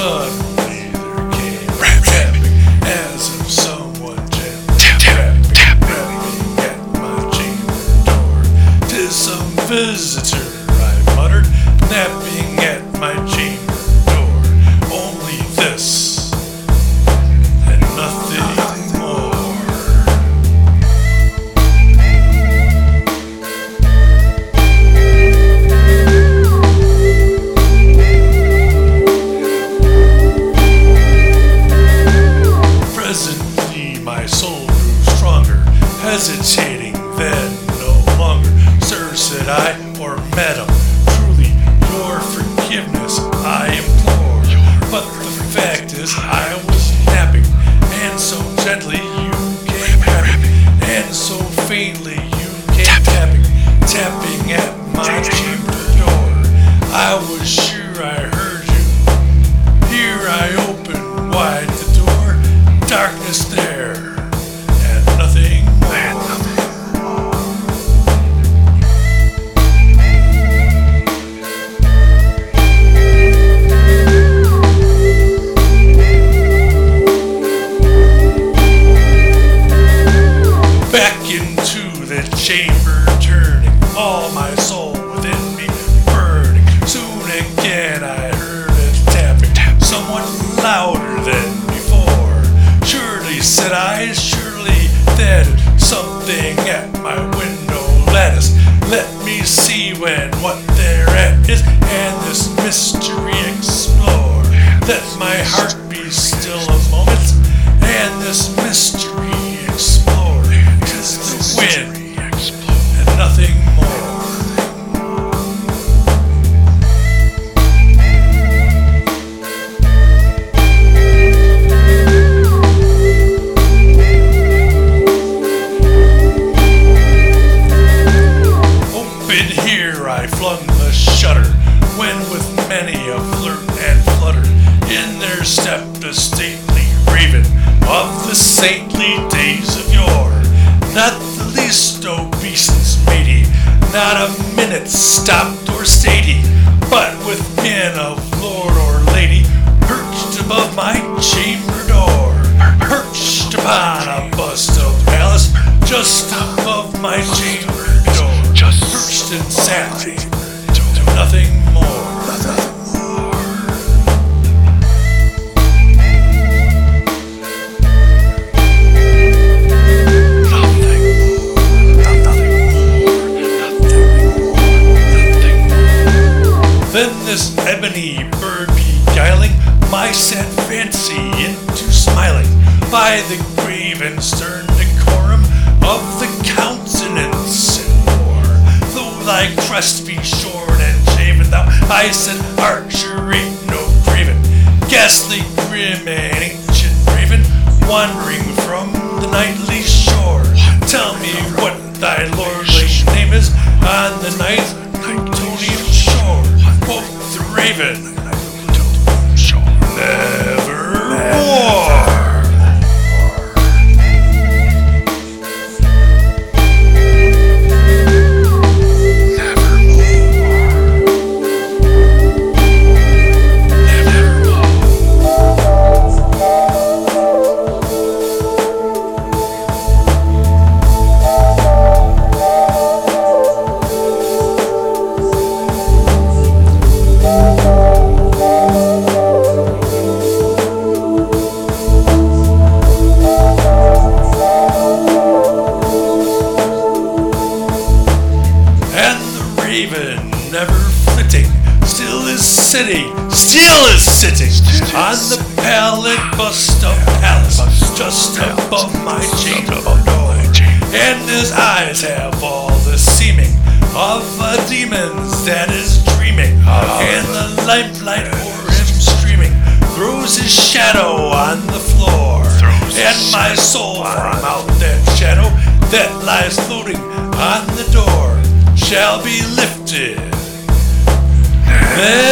Son I, or madam, truly your forgiveness I implore. But the fact is, I was napping, and so gently you came tapping, and so faintly you came tapping, tapping at my chamber door. I was sure I heard you. Here I opened wide the door, darkness when what thereat is, and this mystery explore. Let my heart be still a moment, and this mystery days of yore. Not the least obeisance made he, not a minute stopped or he, but with mien of lord or lady, perched above my chamber ebony bird beguiling my sad fancy into smiling by the grave and stern decorum of the countenance and more. Though thy crest be shorn and shaven, thou I said archery no craven, ghastly grim and ancient raven, wandering from the nightly shore. Tell me what thy lordly name is on the night the on the pallet bust of Pallas, just above my door. And his eyes have all the seeming of a demon's that is dreaming, and the lamplight o'er him streaming throws his shadow on the floor, and my soul from out that shadow that lies floating on the door shall be lifted. Never